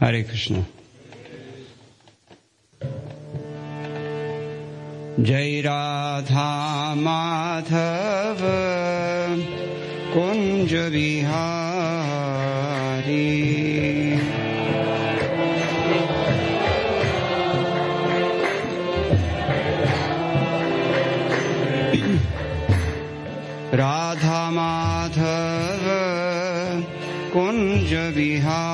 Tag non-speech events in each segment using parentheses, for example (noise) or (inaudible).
Hare Krishna. जय राधा माधव कुञ्ज बिहारी राधा माधव कुञ्ज बिहारी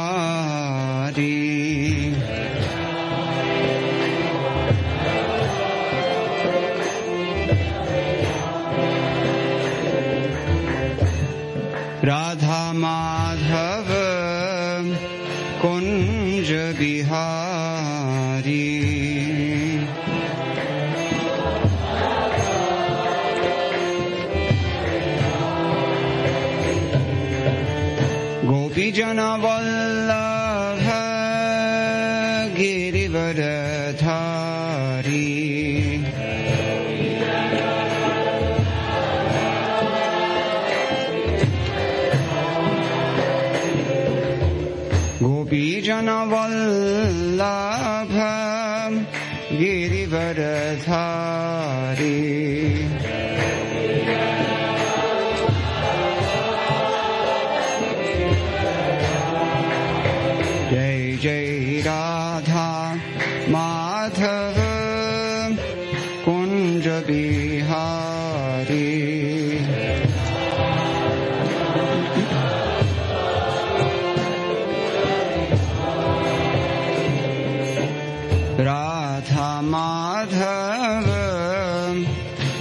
माधव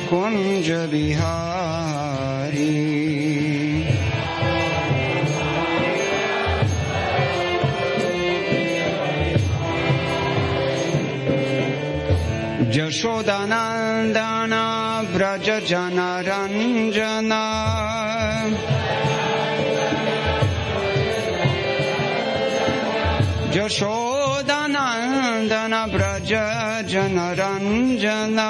कुञ्जविहारी। यशोदनन्दना व्रज जनरञ्जना यशो Ranjana Ranjana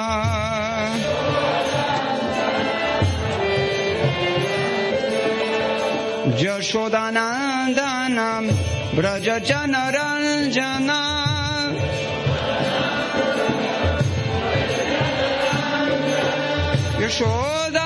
Jashodanandanam Brajajana Ranjana Yashoda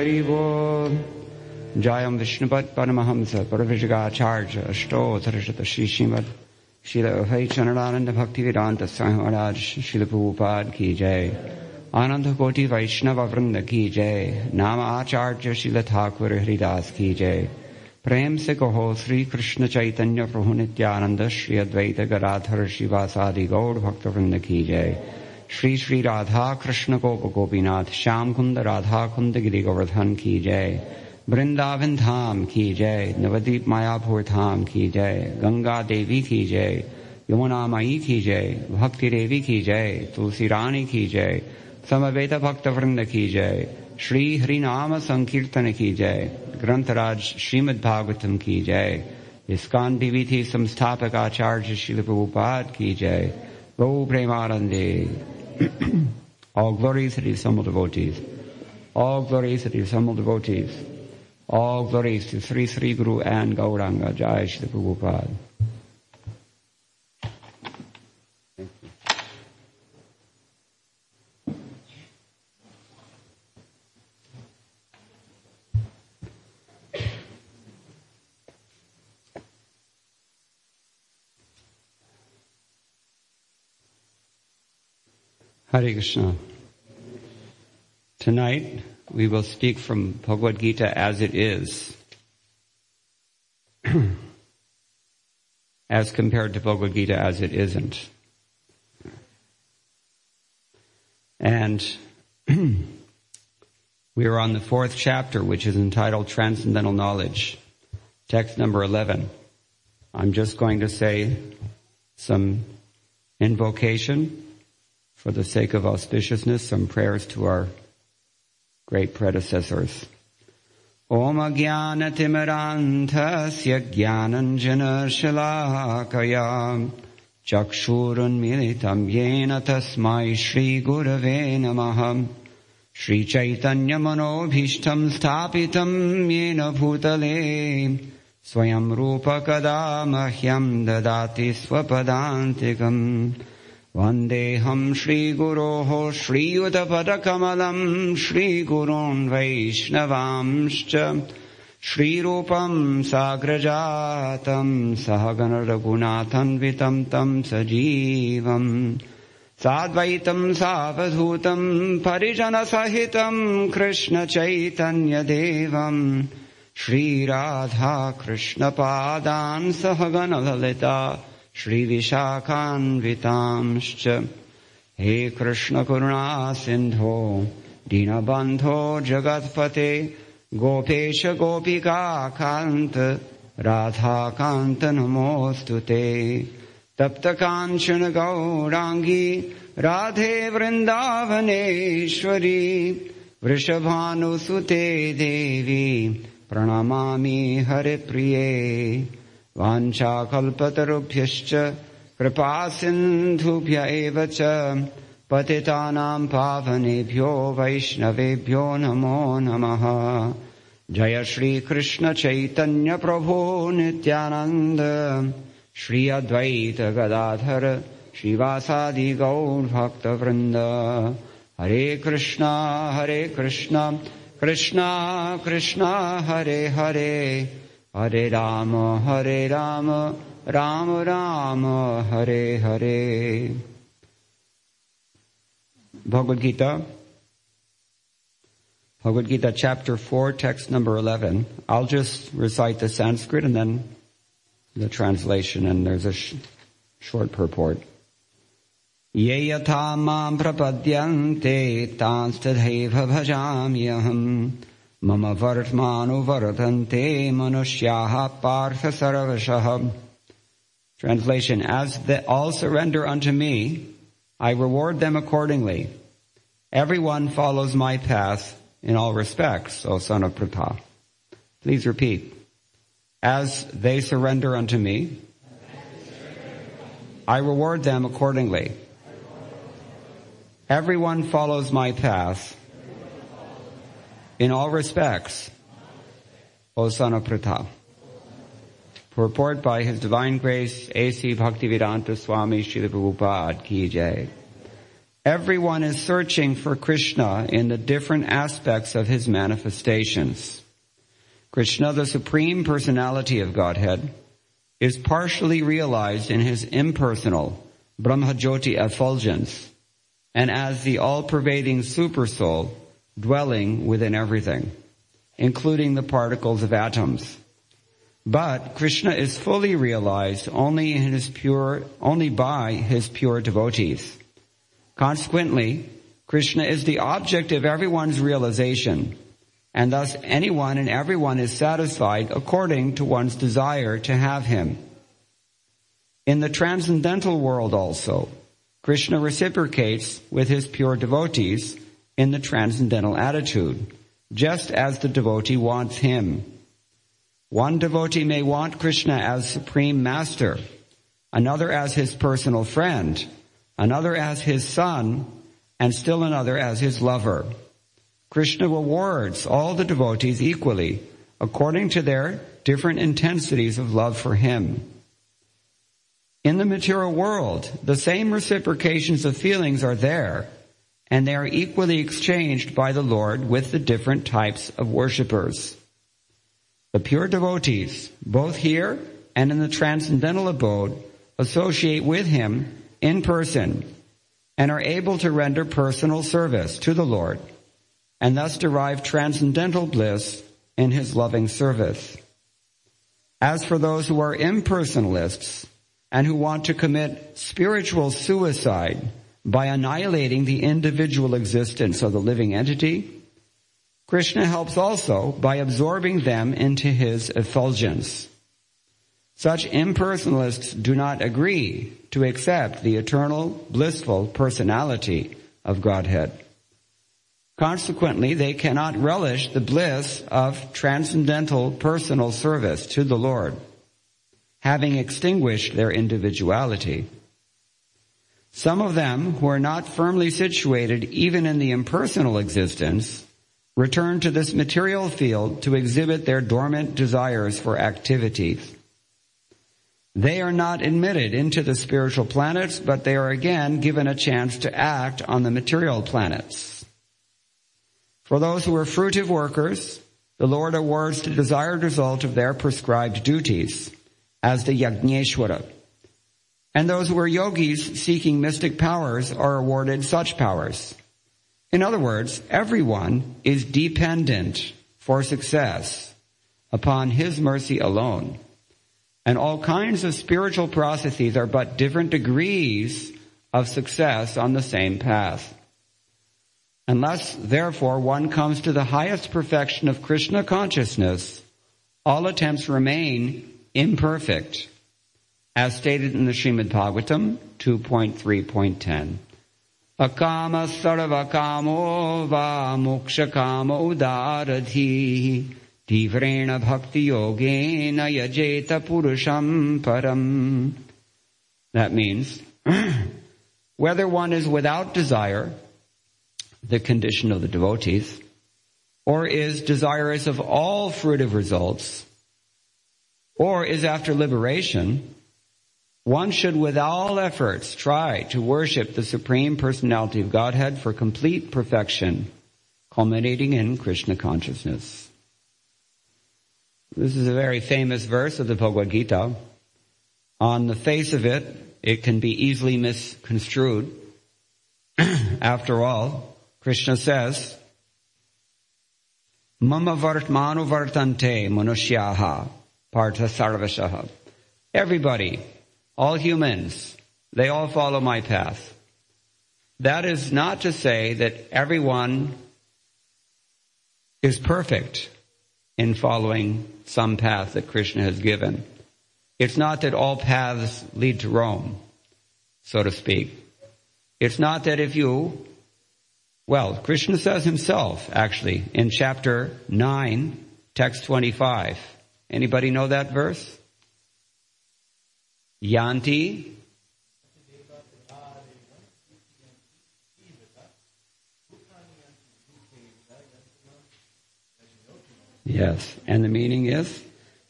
Hari Hari बोल। जयं विष्णुपद परमहंस, परविजगाचार्य, अष्टोत्तरशत श्री श्रीमद शिल अभय चरणानंद भक्ति वेदांत स्वामी महाराज शिल प्रभुपाद की जय। आनंद कोटि वैष्णव वृंद की जय। नाम आचार्य शिल ठाकुर हरिदास की जय। प्रेम से कहो श्री कृष्ण चैतन्य प्रभु नित्यानंद, श्री अद्वैत गदाधर शिवासादि गौड़ भक्त वृंद की जय। श्री श्री राधा कृष्ण गोप गोपीनाथ, श्याम कुंद राधा कुंद गिरी गोवर्धन की जय। वृंदावन धाम की जय, नवदीप मायापुर धाम की जय, गंगा देवी की जय यमुना माई की जय भक्ति देवी की जय तुलसी रानी की जय, समवेत भक्त वृंद की जय, श्री हरि नाम संकीर्तन की जय, ग्रंथराज श्रीमद् भागवतम की जय, इसकान विधि संस्थापक आचार्य श्रील प्रभुपाद की जय। गौ प्रेमानंदे। All glories to the assembled devotees. All glories to the assembled devotees. All glories to Sri Sri Guru and Gauranga Jai Shri Prabhupada. Hare Krishna. Tonight we will speak from Bhagavad Gita as it is. (clears throat) as compared to Bhagavad Gita as it isn't. And (clears throat) we are on the fourth chapter, which is entitled Transcendental Knowledge, text number 11. I'm just going to say some invocation for the sake of auspiciousness, some prayers to our great predecessors. Om Ajnanatimirandhasya Jnananjana Chakshurunmilitam Yena Tasmai Shri Gurave Namaha Shri Chaitanya Manobhishtam Sthapitam Yena Bhutale Swayam Rupa Kada Mahyam Dadati Swapadantikam वन्देऽहम् श्रीगुरोः श्रीयुतपदकमलम् श्रीगुरोन् वैष्णवांश्च श्रीरूपम् साग्रजातम् सहगणरघुनाथन्वितम् तम् सजीवम् साद्वैतम् सावधूतम् परिजनसहितम् कृष्णचैतन्यदेवम् श्रीराधा कृष्णपादान् सहगणललिता श्रीविशाखान्वितांश्च। हे कृष्णकरुणा सिन्धो, दीनबन्धो जगत्पते, गोपेश गोपिकान्त राधाकान्त नमोऽस्तु ते। तप्तकाञ्चन गौराङ्गी, राधे वृन्दावनेश्वरी, वृषभानुसुते देवी, प्रणमामि हरिप्रिये। वाञ्छाकल्पतरुभ्यश्च कृपा सिन्धुभ्य एव च पतितानाम् पावनेभ्यो वैष्णवेभ्यो नमो नमः। जय श्रीकृष्ण चैतन्य प्रभो नित्यानन्द। श्री अद्वैत गदाधर श्रीवासादि गौरभक्तवृन्द हरे कृष्णा हरे कृष्णा कृष्णा कृष्णा हरे हरे हरे राम हरे Ram Ram Ram Hare Hare Bhagavad Gita Bhagavad Gita chapter 4 text number 11 I'll just recite the Sanskrit and then the translation and there's a sh- short purport ये यथा माम् प्रपद्यन्ते तांस्तथैव भजाम्यहम् मम वर्तमानुवर्तन्ते मनुष्याः partha सर्वशः Translation, as they all surrender unto me, I reward them accordingly. Everyone follows my path in all respects, O son of Pritha. Please repeat. As they surrender unto me, I reward them accordingly. Everyone follows my path in all respects, O son of Pritha. Purport by His Divine Grace A.C. Bhaktivedanta Swami Srila Prabhupada Ki Jai. Everyone is searching for Krishna in the different aspects of His manifestations. Krishna, the Supreme Personality of Godhead, is partially realized in His impersonal Brahmajyoti effulgence and as the all-pervading Supersoul dwelling within everything, including the particles of atoms. But Krishna is fully realized only in his pure, only by his pure devotees. Consequently, Krishna is the object of everyone's realization, and thus anyone and everyone is satisfied according to one's desire to have him. In the transcendental world also, Krishna reciprocates with his pure devotees in the transcendental attitude, just as the devotee wants him. One devotee may want Krishna as supreme master, another as his personal friend, another as his son, and still another as his lover. Krishna rewards all the devotees equally according to their different intensities of love for him. In the material world, the same reciprocations of feelings are there, and they are equally exchanged by the Lord with the different types of worshippers. The pure devotees, both here and in the transcendental abode, associate with him in person and are able to render personal service to the Lord and thus derive transcendental bliss in his loving service. As for those who are impersonalists and who want to commit spiritual suicide by annihilating the individual existence of the living entity, Krishna helps also by absorbing them into his effulgence. Such impersonalists do not agree to accept the eternal, blissful personality of Godhead. Consequently, they cannot relish the bliss of transcendental personal service to the Lord, having extinguished their individuality. Some of them who are not firmly situated even in the impersonal existence return to this material field to exhibit their dormant desires for activities. They are not admitted into the spiritual planets, but they are again given a chance to act on the material planets. For those who are fruitive workers, the Lord awards the desired result of their prescribed duties as the Yajneshwara. And those who are yogis seeking mystic powers are awarded such powers. In other words, everyone is dependent for success upon His mercy alone. And all kinds of spiritual processes are but different degrees of success on the same path. Unless, therefore, one comes to the highest perfection of Krishna consciousness, all attempts remain imperfect, as stated in the Srimad Bhagavatam 2.3.10. Akama sarvakamo va mokshakamo udaradhi tivrena bhakti yogena yajeta purusham param. That means, (clears throat) whether one is without desire, the condition of the devotees, or is desirous of all fruitive results, or is after liberation, one should with all efforts try to worship the Supreme Personality of Godhead for complete perfection, culminating in Krishna consciousness. This is a very famous verse of the Bhagavad Gita. On the face of it, it can be easily misconstrued. (clears throat) After all, Krishna says, Mama vartmanu vartante manushyaha partha sarvashaha. Everybody, all humans, they all follow my path. That is not to say that everyone is perfect in following some path that Krishna has given. It's not that all paths lead to Rome, so to speak. It's not that if you, well, Krishna says himself, actually, in chapter 9, text 25. Anybody know that verse? Yanti Yes. And the meaning is,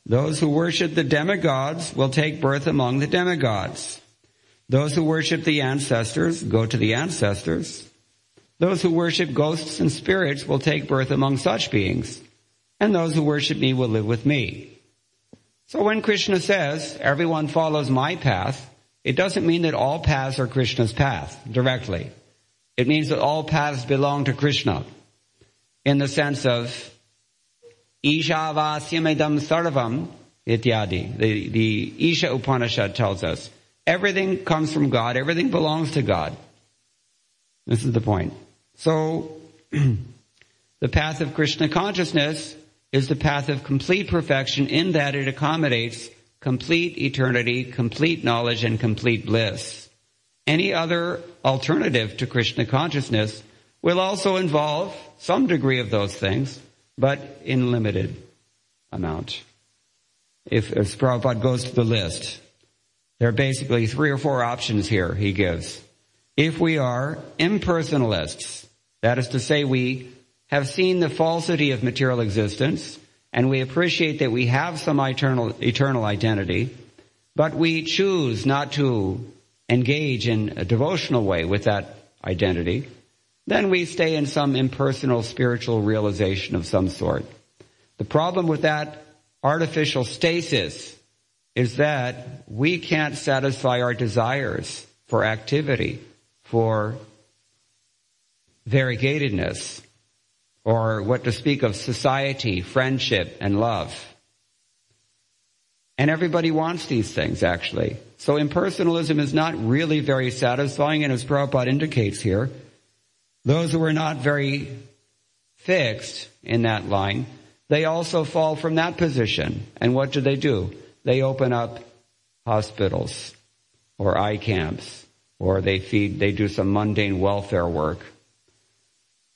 those who worship the demigods will take birth among the demigods. Those who worship the ancestors go to the ancestors. Those who worship ghosts and spirits will take birth among such beings. And those who worship me will live with me. So when Krishna says, everyone follows my path, it doesn't mean that all paths are Krishna's path directly. It means that all paths belong to Krishna in the sense of Ishavasyamedam sarvam ityadi. The, the Isha Upanishad tells us everything comes from God, everything belongs to God. This is the point. So, (clears throat) the path of Krishna consciousness is the path of complete perfection in that it accommodates complete eternity, complete knowledge, and complete bliss. Any other alternative to Krishna consciousness will also involve some degree of those things, but in limited amount. If, if Prabhupada goes to the list, there are basically three or four options here he gives. if we are impersonalists. That is to say, we have seen the falsity of material existence and we appreciate that we have some eternal, eternal identity, but we choose not to engage in a devotional way with that identity, then we stay in some impersonal spiritual realization of some sort. The problem with that artificial stasis is that we can't satisfy our desires for activity, for variegatedness, or what to speak of society, friendship, and love. And everybody wants these things, actually. So impersonalism is not really very satisfying, and as Prabhupada indicates here, those who are not very fixed in that line, they also fall from that position. And what do they do? They open up hospitals or eye camps or they feed, they do some mundane welfare work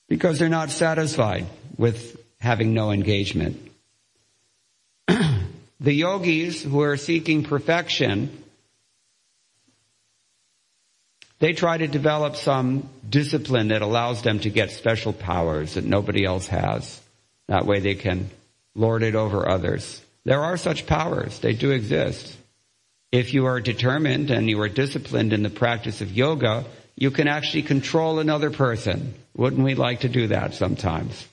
because they're not satisfied with having no engagement. (clears throat) the yogis who are seeking perfection, they try to develop some discipline that allows them to get special powers that nobody else has. That way they can lord it over others. There are such powers. They do exist. If you are determined and you are disciplined in the practice of yoga, you can actually control another person. Wouldn't we like to do that sometimes?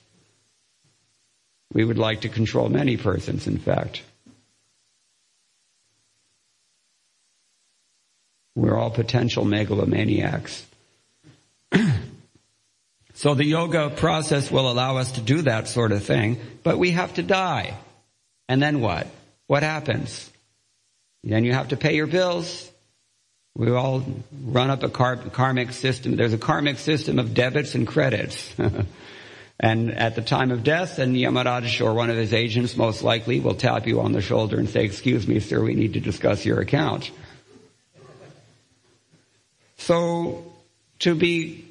We would like to control many persons, in fact. We're all potential megalomaniacs. (clears throat) so the yoga process will allow us to do that sort of thing, but we have to die. And then what? What happens? Then you have to pay your bills. We all run up a karmic system. There's a karmic system of debits and credits. (laughs) and at the time of death, and Yamaraj or one of his agents most likely will tap you on the shoulder and say, excuse me, sir, we need to discuss your account. So to be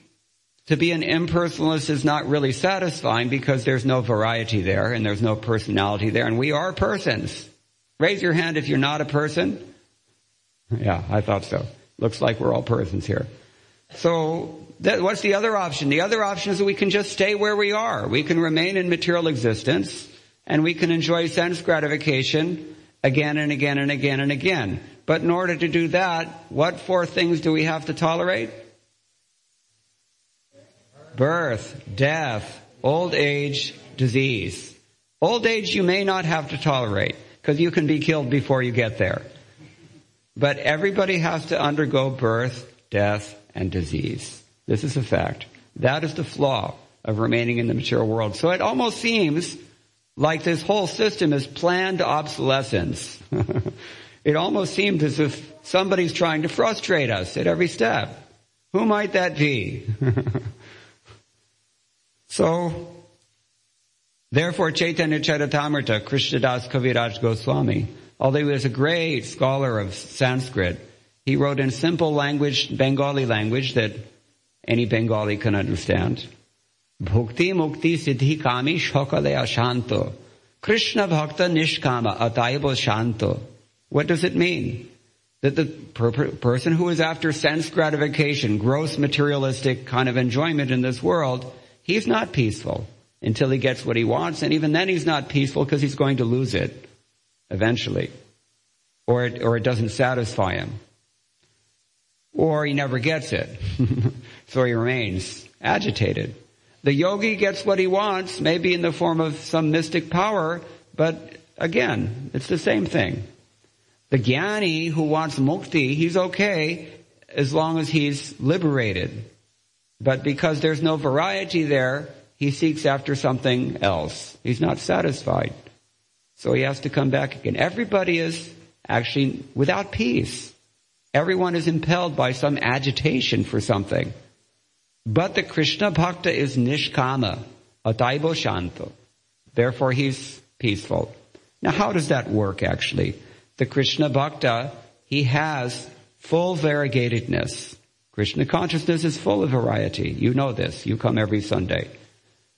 to be an impersonalist is not really satisfying because there's no variety there and there's no personality there and we are persons. Raise your hand if you're not a person. Yeah, I thought so. Looks like we're all persons here. So that, what's the other option? The other option is that we can just stay where we are. We can remain in material existence and we can enjoy sense gratification again and again and again and again. But in order to do that, what four things do we have to tolerate? Birth, death, old age, disease. Old age you may not have to tolerate because you can be killed before you get there. But everybody has to undergo birth, death, and disease. This is a fact. That is the flaw of remaining in the material world. So it almost seems like this whole system is planned obsolescence. (laughs) it almost seems as if somebody's trying to frustrate us at every step. Who might that be? (laughs) so, therefore Chaitanya Charitamrita, Krishnadas Kaviraj Goswami, although he was a great scholar of Sanskrit, he wrote in simple language, Bengali language that any Bengali can understand. Bhukti mukti siddhi kami shokalaya shanto. Krishna bhakta nishkama ataibo shanto. What does it mean? That the per- person who is after sense gratification, gross materialistic kind of enjoyment in this world, he's not peaceful until he gets what he wants, and even then he's not peaceful because he's going to lose it eventually. Or it, or it doesn't satisfy him. Or he never gets it. (laughs) so he remains agitated. The yogi gets what he wants, maybe in the form of some mystic power, but again, it's the same thing. The jnani who wants mukti, he's okay as long as he's liberated. But because there's no variety there, he seeks after something else. He's not satisfied. So he has to come back again. Everybody is actually without peace. Everyone is impelled by some agitation for something. But the Krishna Bhakta is nishkama, ataibo shanto. Therefore he's peaceful. Now how does that work actually? The Krishna Bhakta, he has full variegatedness. Krishna consciousness is full of variety. You know this. You come every Sunday.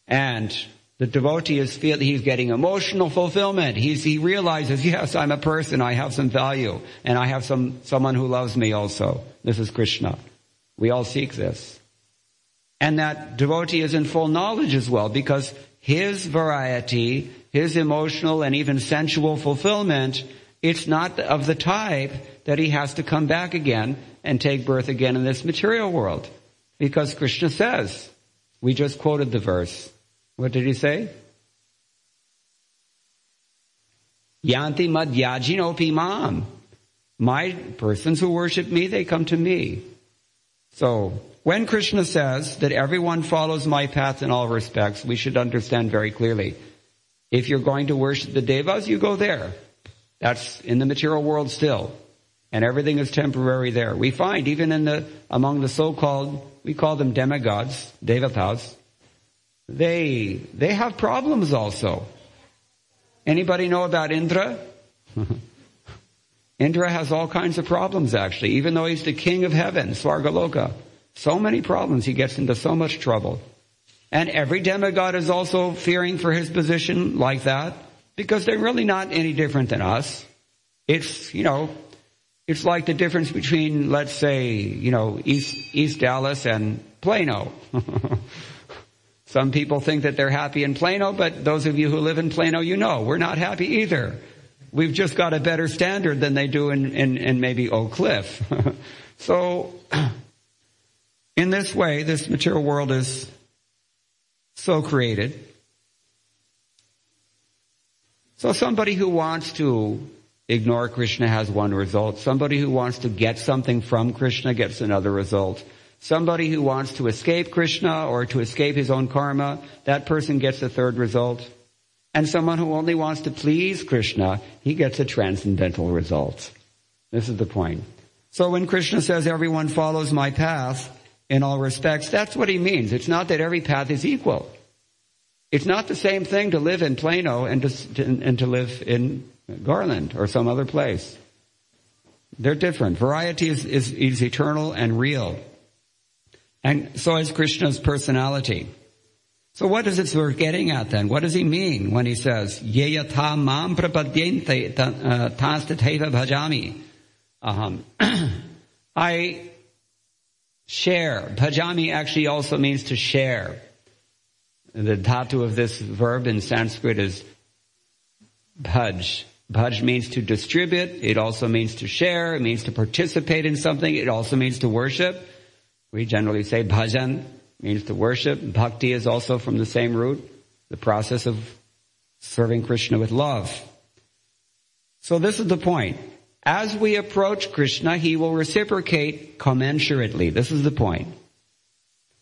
And the devotee is feel he's getting emotional fulfillment. He's, he realizes, yes, I'm a person. I have some value and I have some, someone who loves me also. This is Krishna. We all seek this. And that devotee is in full knowledge as well because his variety, his emotional and even sensual fulfillment, it's not of the type that he has to come back again and take birth again in this material world. Because Krishna says, we just quoted the verse. What did he say? Yanti madhyajino pimam. My persons who worship me, they come to me. So, when Krishna says that everyone follows my path in all respects, we should understand very clearly. If you're going to worship the devas, you go there. That's in the material world still. And everything is temporary there. We find even in the, among the so-called, we call them demigods, devatas, they, they have problems also. Anybody know about Indra? (laughs) Indra has all kinds of problems actually, even though he's the king of heaven, Svargaloka. So many problems, he gets into so much trouble. And every demigod is also fearing for his position like that, because they're really not any different than us. It's, you know, it's like the difference between, let's say, you know, East, East Dallas and Plano. (laughs) Some people think that they're happy in Plano, but those of you who live in Plano, you know, we're not happy either. We've just got a better standard than they do in, in, in maybe Oak Cliff. (laughs) so, (clears throat) in this way, this material world is so created. So somebody who wants to ignore Krishna has one result. Somebody who wants to get something from Krishna gets another result. Somebody who wants to escape Krishna or to escape his own karma, that person gets a third result. And someone who only wants to please Krishna, he gets a transcendental result. This is the point. So when Krishna says everyone follows my path in all respects, that's what he means. It's not that every path is equal. It's not the same thing to live in Plano and to, and to live in Garland or some other place. They're different. Variety is, is, is eternal and real. And so is Krishna's personality. So what is it we're getting at then? What does he mean when he says, Yeyatha mam prapadyente uh, tastateva bhajami? Um, (clears throat) I share. Bhajami actually also means to share. The dhatu of this verb in Sanskrit is bhaj. Bhaj means to distribute. It also means to share. It means to participate in something. It also means to worship. We generally say bhajan means to worship. Bhakti is also from the same root, the process of serving Krishna with love. So this is the point. As we approach Krishna, he will reciprocate commensurately. This is the point.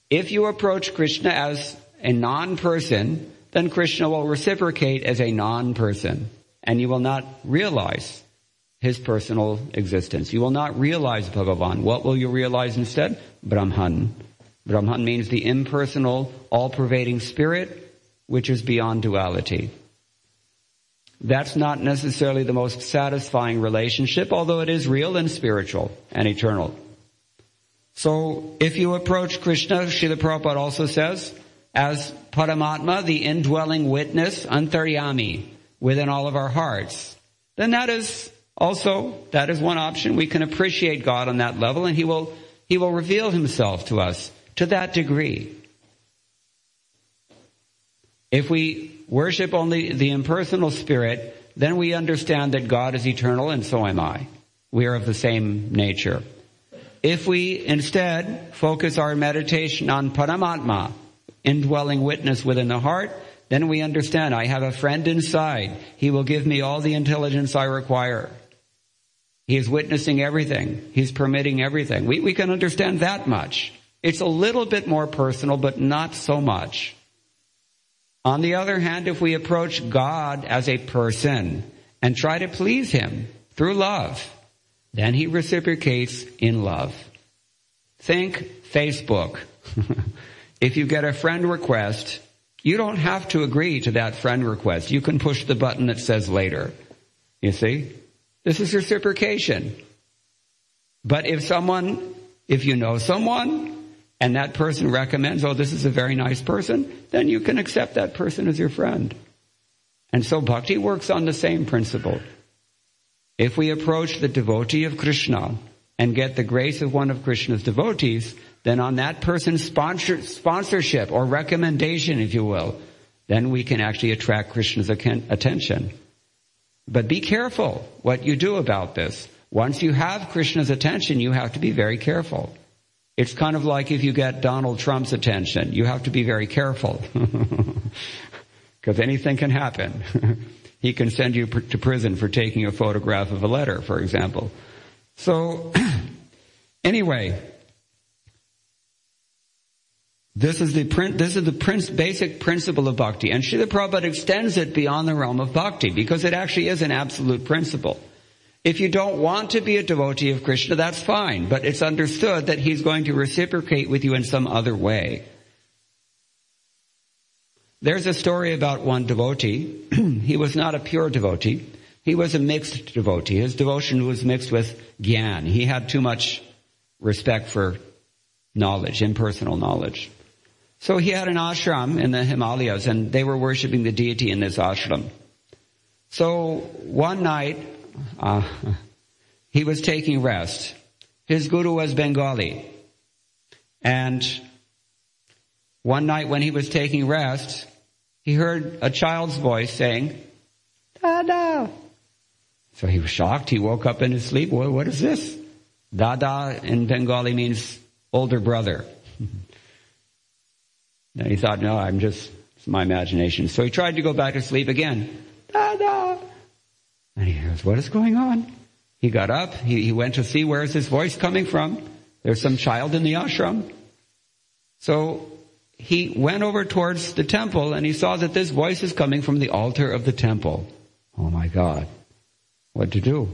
If you approach Krishna as a non-person, then Krishna will reciprocate as a non-person. And you will not realize his personal existence. You will not realize Bhagavan. What will you realize instead? Brahman. Brahman means the impersonal, all-pervading spirit, which is beyond duality. That's not necessarily the most satisfying relationship, although it is real and spiritual and eternal. So, if you approach Krishna, Srila Prabhupada also says, as Paramatma, the indwelling witness, Antaryami, within all of our hearts, then that is also, that is one option. We can appreciate God on that level and He will, He will reveal Himself to us to that degree. If we worship only the impersonal spirit, then we understand that God is eternal and so am I. We are of the same nature. If we instead focus our meditation on Paramatma, indwelling witness within the heart, then we understand I have a friend inside. He will give me all the intelligence I require. He is witnessing everything. He's permitting everything. We, we can understand that much. It's a little bit more personal, but not so much. On the other hand, if we approach God as a person and try to please Him through love, then He reciprocates in love. Think Facebook. (laughs) if you get a friend request, you don't have to agree to that friend request. You can push the button that says later. You see? This is reciprocation. But if someone, if you know someone, and that person recommends, oh, this is a very nice person, then you can accept that person as your friend. And so bhakti works on the same principle. If we approach the devotee of Krishna and get the grace of one of Krishna's devotees, then on that person's sponsor, sponsorship or recommendation, if you will, then we can actually attract Krishna's attention. But be careful what you do about this. Once you have Krishna's attention, you have to be very careful. It's kind of like if you get Donald Trump's attention, you have to be very careful. (laughs) Because anything can happen. (laughs) he can send you to prison for taking a photograph of a letter, for example. So, (clears throat) anyway, this is the this is the basic principle of bhakti, and Srila Prabhupada extends it beyond the realm of bhakti because it actually is an absolute principle. If you don't want to be a devotee of Krishna, that's fine, but it's understood that he's going to reciprocate with you in some other way. There's a story about one devotee. (clears throat) he was not a pure devotee. He was a mixed devotee. His devotion was mixed with gyan. He had too much respect for knowledge, impersonal knowledge. So he had an ashram in the Himalayas and they were worshiping the deity in this ashram. So one night, uh, he was taking rest. His guru was Bengali. And one night when he was taking rest, he heard a child's voice saying, Dada. So he was shocked. He woke up in his sleep. What, what is this? Dada in Bengali means older brother. And he thought, no, I'm just, it's my imagination. So he tried to go back to sleep again. Dada. And he goes, what is going on? He got up. He, he went to see where is his voice coming from. There's some child in the ashram. So he went over towards the temple and he saw that this voice is coming from the altar of the temple. Oh my God. What to do?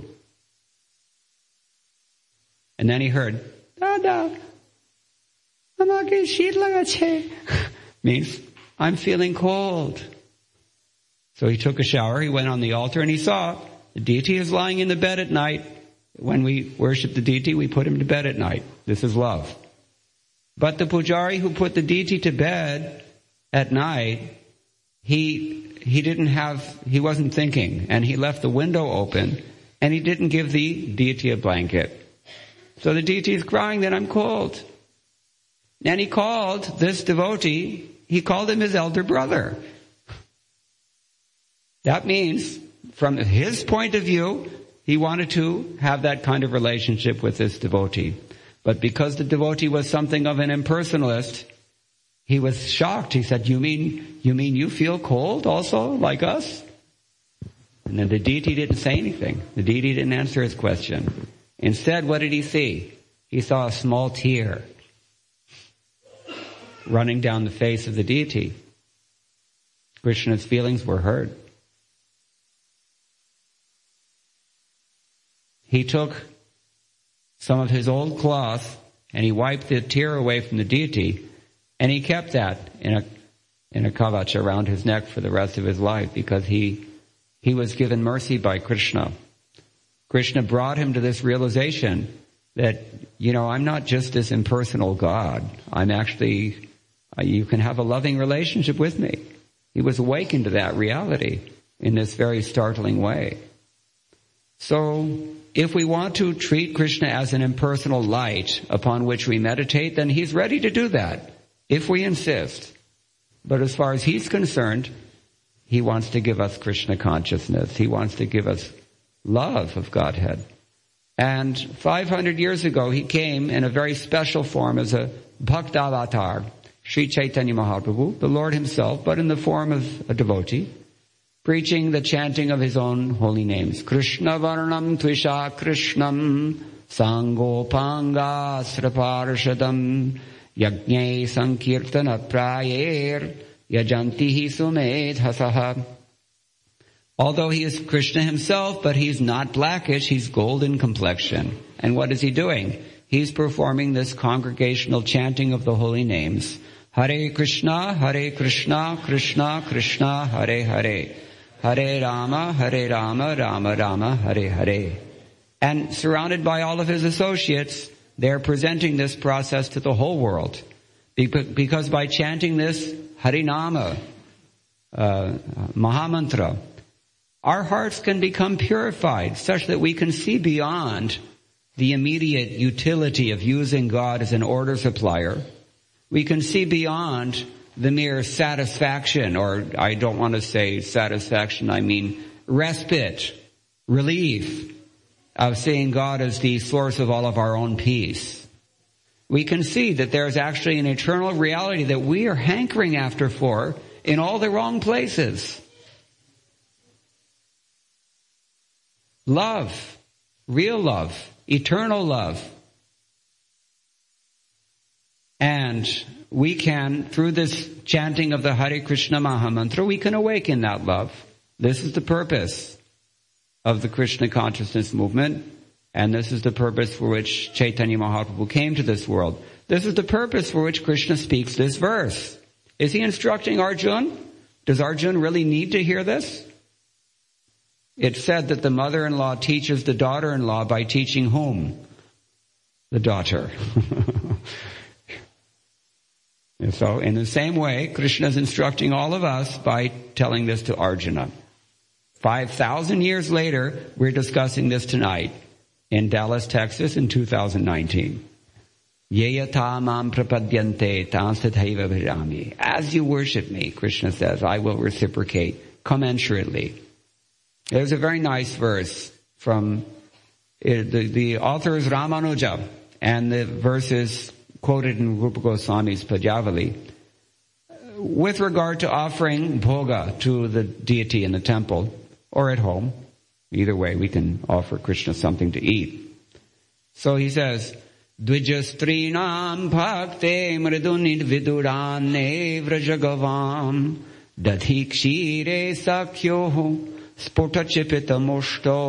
And then he heard, Dada, আমাকে শীত লাগাচ্ছে. Means, I'm feeling cold. So he took a shower, he went on the altar and he saw the deity is lying in the bed at night. When we worship the deity, we put him to bed at night. This is love. But the pujari who put the deity to bed at night, he, he didn't have, he wasn't thinking and he left the window open and he didn't give the deity a blanket. So the deity is crying that I'm cold. And he called this devotee, he called him his elder brother. That means, from his point of view, he wanted to have that kind of relationship with this devotee. But because the devotee was something of an impersonalist, he was shocked. He said, you mean, you mean you feel cold also, like us? And then the deity didn't say anything. The deity didn't answer his question. Instead, what did he see? He saw a small tear running down the face of the deity. Krishna's feelings were hurt. He took some of his old cloth and he wiped the tear away from the deity and he kept that in a in a kavach around his neck for the rest of his life because he he was given mercy by Krishna. Krishna brought him to this realization that you know I'm not just this impersonal God. I'm actually Uh, you can have a loving relationship with me. He was awakened to that reality in this very startling way. So if we want to treat Krishna as an impersonal light upon which we meditate, then he's ready to do that, if we insist. But as far as he's concerned, he wants to give us Krishna consciousness. He wants to give us love of Godhead. And 500 years ago, he came in a very special form as a Bhaktavatar, Sri Chaitanya Mahaprabhu, the Lord himself, but in the form of a devotee preaching the chanting of his own holy names. Krishna Varnam Tvisha Krishnam Sangopanga Sraparshadam Yajne Sankirtana Prayair Yajantihi Sumedhasaha. Although he is Krishna himself, but he's not blackish, he's golden complexion. And what is he doing? He's performing this congregational chanting of the holy names. Hare Krishna, Hare Krishna, Krishna Krishna, Hare Hare. Hare Rama, Hare Rama, Rama Rama, Hare Hare. And surrounded by all of his associates, they're presenting this process to the whole world. Because by chanting this Harinama, uh, Mahamantra, our hearts can become purified such that we can see beyond the immediate utility of using God as an order supplier, we can see beyond the mere satisfaction, or I don't want to say satisfaction, I mean respite, relief of seeing God as the source of all of our own peace. We can see that there is actually an eternal reality that we are hankering after for in all the wrong places. Love, real love, eternal love. And we can, through this chanting of the Hare Krishna Mahamantra, we can awaken that love. This is the purpose of the Krishna consciousness movement. And this is the purpose for which Chaitanya Mahaprabhu came to this world. This is the purpose for which Krishna speaks this verse. Is he instructing Arjun? Does Arjun really need to hear this? It's said that the mother-in-law teaches the daughter-in-law by teaching whom? The daughter. (laughs) and so in the same way, Krishna is instructing all of us by telling this to Arjuna. 5,000 years later, we're discussing this tonight in Dallas, Texas in 2019. As you worship me, Krishna says, I will reciprocate commensurately. There's a very nice verse from uh, the, the author is Ramanuja, and the verse is quoted in Rupa Goswami's Padyavali. With regard to offering bhoga to the deity in the temple or at home, either way we can offer Krishna something to eat. So he says, द्विजस्त्रीणाम् भक्ते मृदुनिर्विदुरान्ने व्रजगवाम् दधि क्षीरे सख्योः स्फुटचिपितमुष्टो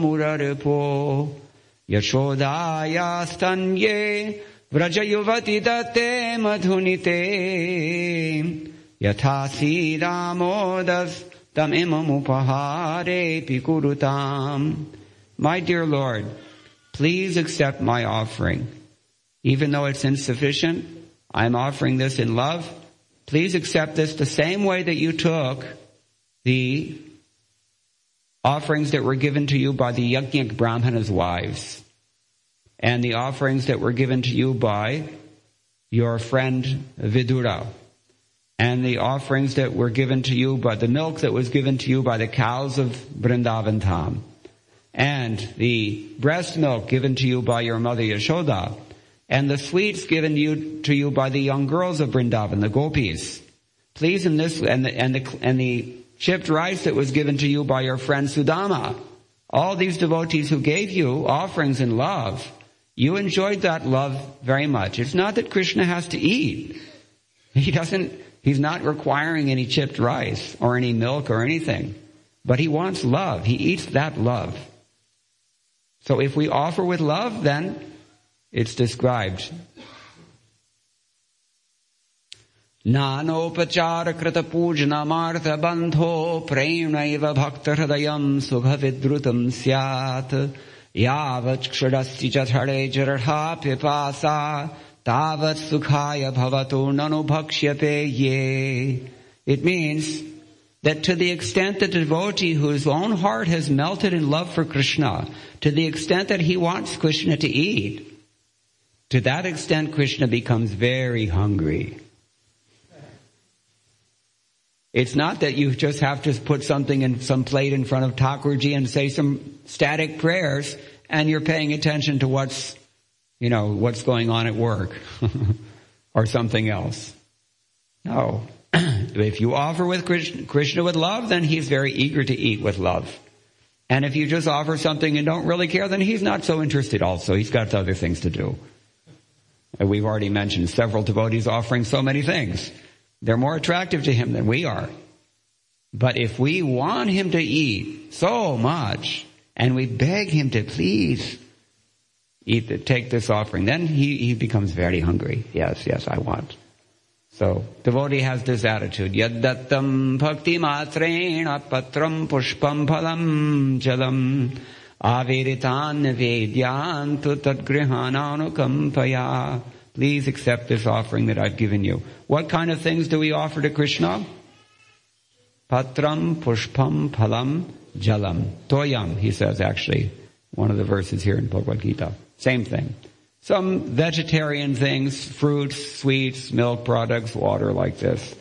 मुररिपो यशोदायास्तन्ये व्रजयुवति दत्ते मधुनिते यथा सीरामोदस्तमिममुपहारेऽपि कुरुताम् My dear Lord, please accept my offering. Even though it's insufficient, I'm offering this in love. Please accept this the same way that you took the offerings that were given to you by the Yajnik Brahmana's wives, and the offerings that were given to you by your friend Vidura, and the offerings that were given to you by the milk that was given to you by the cows of Vrindavan Dham, and the breast milk given to you by your mother Yashoda, and the sweets given to you, to you by the young girls of Vrindavan, the gopis. Please in this, and the, and the, and the chipped rice that was given to you by your friend Sudama. All these devotees who gave you offerings in love, you enjoyed that love very much. It's not that Krishna has to eat. He doesn't, he's not requiring any chipped rice or any milk or anything. But he wants love. He eats that love. So if we offer with love, then it's described. Nanopacharakritapujanamarthabandho premnaiva sukha vidrutam syat यावच्छृडस्ति च छडे जरढा पिपासा तावत् सुखाय भवतु ननु भक्ष्यते ये It means that to the extent that the devotee whose own heart has melted in love for Krishna, to the extent that he wants Krishna to eat, to that extent Krishna becomes very hungry. It's not that you just have to put something in some plate in front of Thakurji and say some static prayers and you're paying attention to what's, you know, what's going on at work (laughs) or something else. No. (clears throat) if you offer with Krishna, Krishna with love, then he's very eager to eat with love. And if you just offer something and don't really care, then he's not so interested also. He's got other things to do. We've already mentioned several devotees offering so many things. They're more attractive to him than we are. But if we want him to eat so much and we beg him to please eat, take this offering, then he, he becomes very hungry. Yes, yes, I want. So, devotee has this attitude. Yaddattam bhakti matrena patram pushpam phalam jalam aviritan vedyantu tadgrihananu Please accept this offering that I've given you. What kind of things do we offer to Krishna? Patram, pushpam, palam jalam. Toyam, he says actually. One of the verses here in Bhagavad Gita. Same thing. Some vegetarian things, fruits, sweets, milk products, water like this.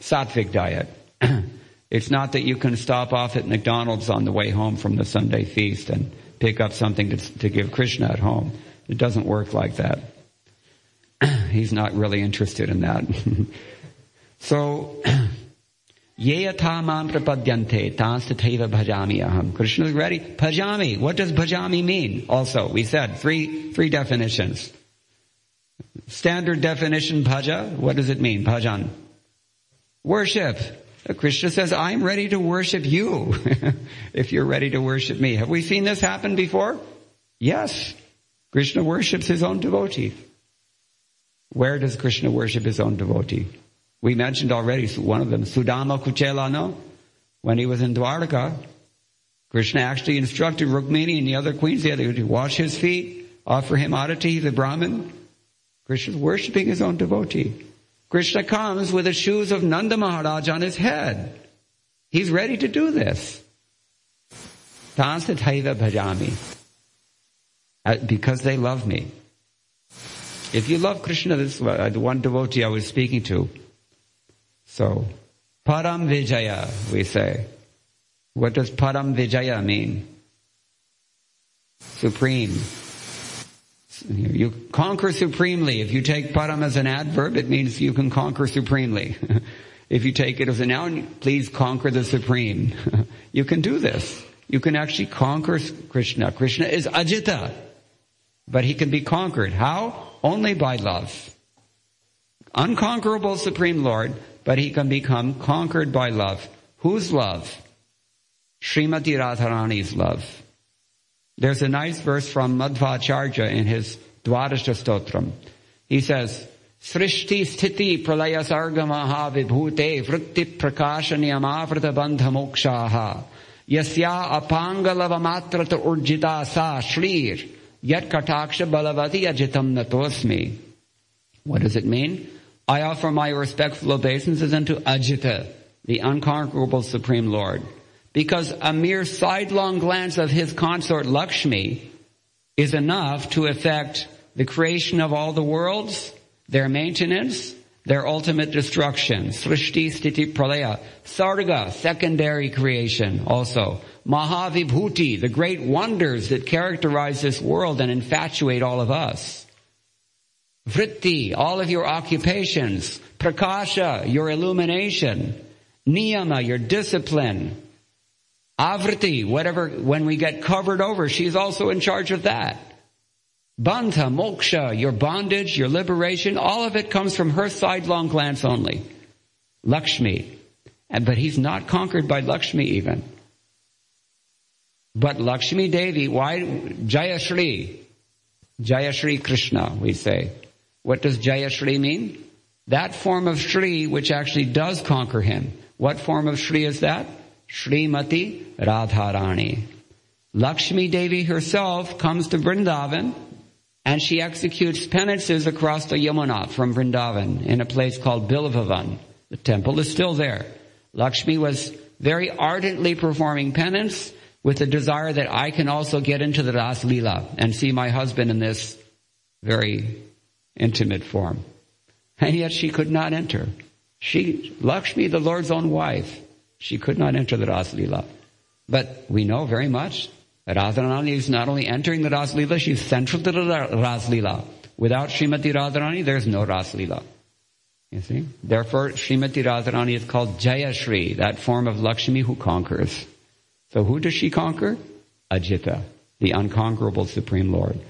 Sattvic diet. (clears throat) it's not that you can stop off at McDonald's on the way home from the Sunday feast and pick up something to, to give Krishna at home. It doesn't work like that. (clears throat) He's not really interested in that. (laughs) so, (clears throat) Yeyatamam prapadyante tastateva bhajami aham. Krishna is ready. Bhajami. What does bhajami mean? Also, we said three, three definitions. Standard definition bhaja. What does it mean? Bhajan. Worship. Krishna says, I'm ready to worship you (laughs) if you're ready to worship me. Have we seen this happen before? Yes. Krishna worships his own devotee. Where does Krishna worship his own devotee? We mentioned already one of them, Sudama Kuchelano. When he was in Dwarka, Krishna actually instructed Rukmini and the other queens there to wash his feet, offer him arati, the Brahmin. Krishna is worshipping his own devotee. Krishna comes with the shoes of Nanda Maharaj on his head. He's ready to do this. Tansataiva bhajami. Uh, because they love me. If you love Krishna, this is uh, the one devotee I was speaking to. So, Param Vijaya, we say. What does Param Vijaya mean? Supreme. You conquer supremely. If you take param as an adverb, it means you can conquer supremely. (laughs) if you take it as a noun, please conquer the supreme. (laughs) you can do this. You can actually conquer Krishna. Krishna is Ajita. But he can be conquered. How? Only by love. Unconquerable Supreme Lord, but he can become conquered by love. Whose love? Srimati Radharani's love. There's a nice verse from Madhvacharya in his Dwadasha Stotram. He says, Srishti sthiti pralaya sarga maha vibhute vritti prakasha niyamavrita bandha mokshaha yasya apangalavamatrata urjita sa shrir yat kataksha balavati ajitam natosmi. What does it mean? I offer my respectful obeisances unto Ajita, the unconquerable Supreme Lord because a mere sidelong glance of his consort Lakshmi is enough to effect the creation of all the worlds, their maintenance, their ultimate destruction. Srishti Stiti Pralaya. Sarga, secondary creation also. Mahavibhuti, the great wonders that characterize this world and infatuate all of us. Vritti, all of your occupations. Prakasha, your illumination. Niyama, your discipline. Avriti, whatever, when we get covered over, she's also in charge of that. Bandha, moksha, your bondage, your liberation, all of it comes from her sidelong glance only. Lakshmi. But he's not conquered by Lakshmi even. But Lakshmi Devi, why? Jayashri. Jayashri Krishna, we say. What does Jayashri mean? That form of Shri which actually does conquer him. What form of Shri is that? Srimati Radharani. Lakshmi Devi herself comes to Vrindavan and she executes penances across the Yamuna from Vrindavan in a place called Bilvavan. The temple is still there. Lakshmi was very ardently performing penance with the desire that I can also get into the Ras Lila and see my husband in this very intimate form. And yet she could not enter. She, Lakshmi, the Lord's own wife, she could not enter the Ras Lila. But we know very much that Radharani is not only entering the Ras Lila, she's central to the Ras Lila. Without Srimati Radharani, there's no Ras Lila. You see? Therefore, Srimati Radharani is called Jayashri, that form of Lakshmi who conquers. So who does she conquer? Ajita, the unconquerable Supreme Lord.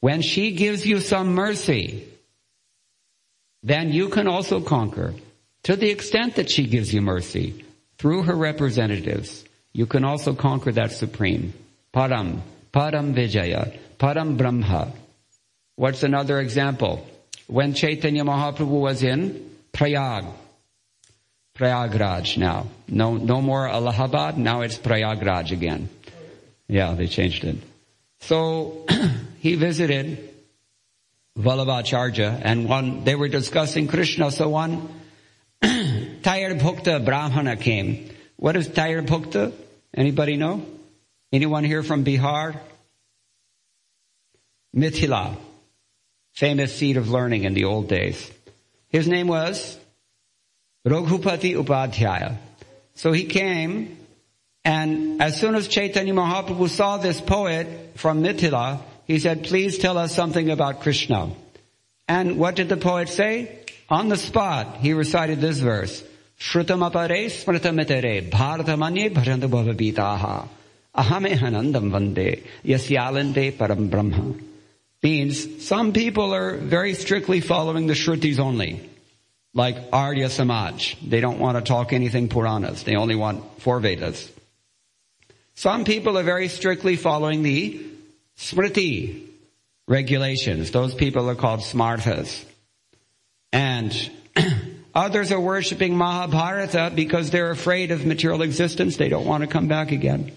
When she gives you some mercy, then you can also conquer to the extent that she gives you mercy through her representatives, you can also conquer that supreme. Param, Param Vijaya, Param Brahma. What's another example? When Chaitanya Mahaprabhu was in Prayag, Prayagraj now. No, no more Allahabad, now it's Prayagraj again. Yeah, they changed it. So, (clears throat) he visited Vallabhacharya and one, they were discussing Krishna, so one (clears throat) Tyre Bhukta Brahmana came. What is Tyre Bhukta? Anybody know? Anyone here from Bihar? Mithila, famous seat of learning in the old days. His name was Raghupati Upadhyaya. So he came, and as soon as Chaitanya Mahaprabhu saw this poet from Mithila, he said, please tell us something about Krishna. And what did the poet say? On the spot, he recited this verse. Shrutamapare smritamitere bharatamanye bhajantu bhavavitaha ahame hanandam vande yasyalande param brahma. Means some people are very strictly following the Shrutis only. Like Arya Samaj. They don't want to talk anything Puranas. They only want four Vedas. Some people are very strictly following the Smriti regulations. Those people are called Smarthas. And (clears throat) others are worshipping Mahabharata because they're afraid of material existence. They don't want to come back again.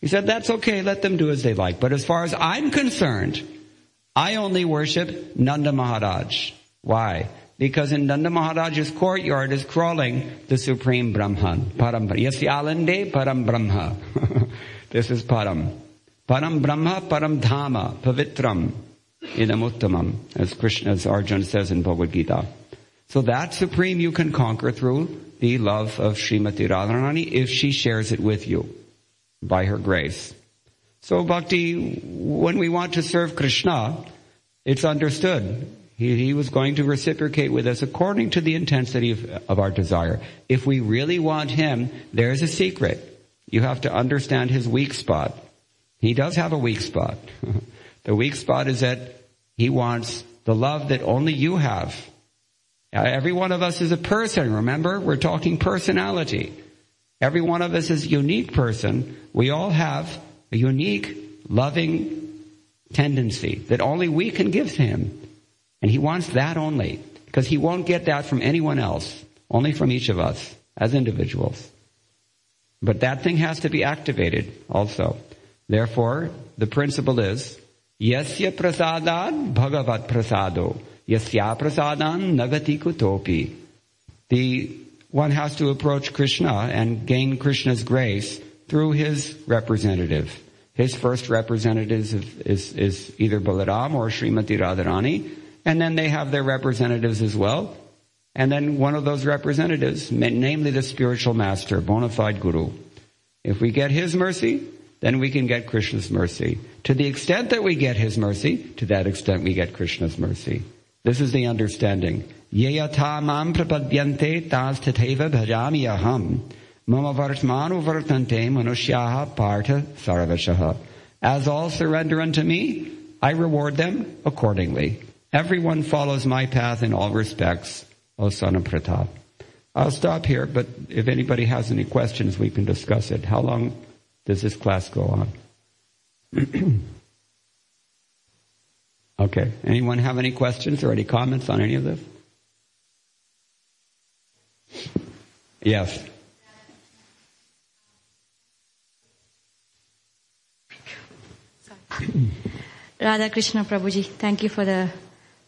He said, that's okay. Let them do as they like. But as far as I'm concerned, I only worship Nanda Maharaj. Why? Because in Nanda Maharaj's courtyard is crawling the supreme Brahman. Param Brahm Yasyalande Param Brahma. (laughs) this is Param. Param Brahma Param Dhama Pavitram Idamuttamam, as Krishna, as Arjuna says in Bhagavad Gita. So that supreme you can conquer through the love of Srimati Radharani if she shares it with you by her grace. So bhakti, when we want to serve Krishna, it's understood. He, he was going to reciprocate with us according to the intensity of, of our desire. If we really want him, there's a secret. You have to understand his weak spot. He does have a weak spot. (laughs) the weak spot is that he wants the love that only you have. Every one of us is a person, remember? We're talking personality. Every one of us is a unique person. We all have a unique, loving tendency that only we can give to him. And he wants that only. Because he won't get that from anyone else. Only from each of us as individuals. But that thing has to be activated also. Therefore, the principle is, Yasya prasadad bhagavat prasado. Yasya prasadan nagati kutopi. The one has to approach Krishna and gain Krishna's grace through his representative. His first representative is, is, is either Balaram or Srimati Radharani, and then they have their representatives as well. And then one of those representatives, namely the spiritual master, bona fide guru. If we get his mercy, then we can get Krishna's mercy. To the extent that we get His mercy, to that extent we get Krishna's mercy. This is the understanding. Prapadyante. Mama vartante partha. As all surrender unto me, I reward them accordingly. Everyone follows my path in all respects, O son of Pritha. I'll stop here, but if anybody has any questions, we can discuss it. How long does this class go on? (clears throat) okay. Anyone have any questions or any comments on any of this? Yes. Radha Krishna Prabhuji, thank you for the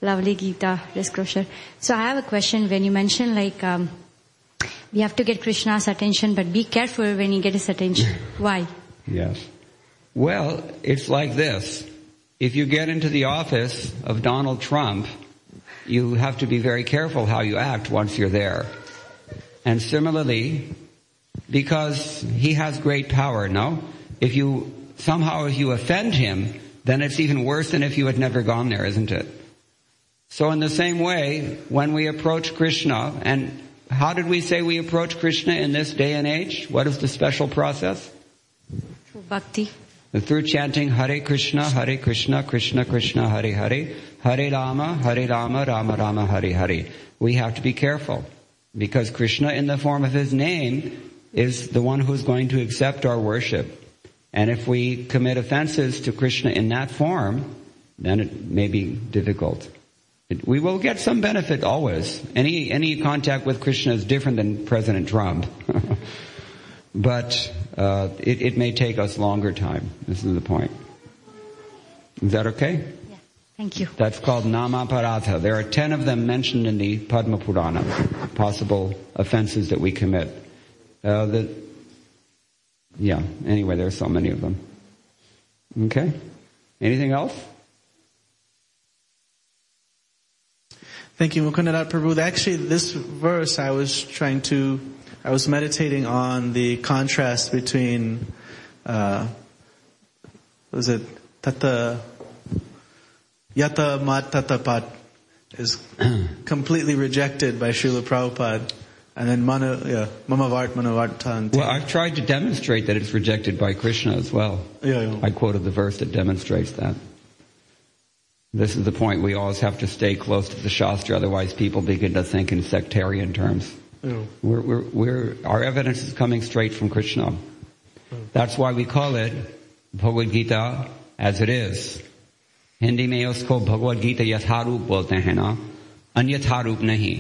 lovely Gita disclosure. So I have a question. When you mention like um, we have to get Krishna's attention, but be careful when you get his attention. Why? Yes. Well, it's like this. If you get into the office of Donald Trump, you have to be very careful how you act once you're there. And similarly, because he has great power, no? If you, somehow if you offend him, then it's even worse than if you had never gone there, isn't it? So in the same way, when we approach Krishna and how did we say we approach Krishna in this day and age? What is the special process? Through bhakti. Through chanting Hare Krishna, Hare Krishna, Krishna Krishna, Hare Hare, Hare Rama, Hare Rama, Rama Rama, Hare Hare. We have to be careful because Krishna in the form of his name is the one who's going to accept our worship. And if we commit offenses to Krishna in that form, then it may be difficult. We will get some benefit always. Any, any contact with Krishna is different than President Trump. (laughs) but uh, it, it, may take us longer time. This is the point. Is that okay? Yeah. Thank you. That's called Namaparadha. There are ten of them mentioned in the Padma Purana, possible offenses that we commit. Uh, the, yeah, anyway, there are so many of them. Okay? Anything else? Thank you, Mukunda Datta Prabhu. Actually, this verse I was trying to, I was meditating on the contrast between, uh, was it Tata, Yata Mat Tata Pat is (clears throat) completely rejected by Srila Prabhupada. And then Manu, yeah, Mamavart, Manavartan. Well, I've tried to demonstrate that it's rejected by Krishna as well. Yeah, yeah. I quoted the verse that demonstrates that. This is the point. We always have to stay close to the Shastra, otherwise people begin to think in sectarian terms. Yeah. We're, we're, we're, our evidence is coming straight from Krishna. That's why we call it Bhagavad Gita as it is. Hindi में उसको भगवत गीता यथारूप बोलते हैं ना अन्यथारूप नहीं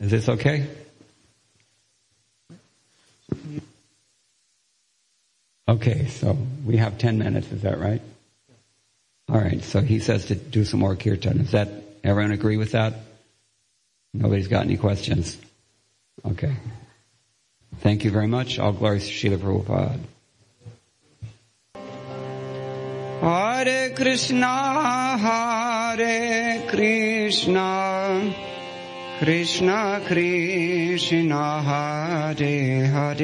Is this okay? Okay, so we have 10 minutes, is that right? Alright, so he says to do some more kirtan. Does that, everyone agree with that? Nobody's got any questions? Okay. Thank you very much. All glories to Srila Prabhupada. Hare Krishna, Hare Krishna, Krishna Krishna, Hare Hare,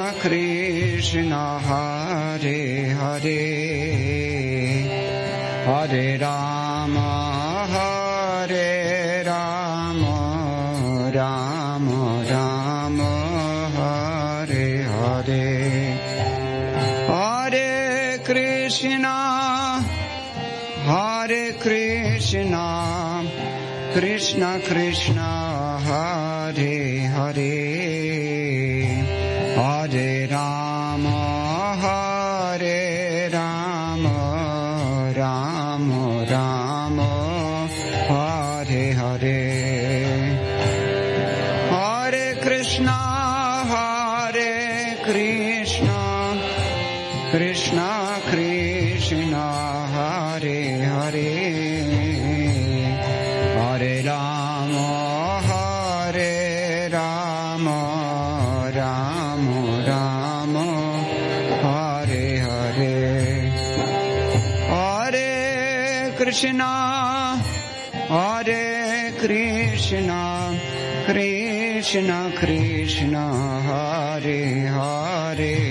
Krishna Krishna, Krishna Krishna Hare Hare.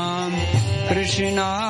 只是那。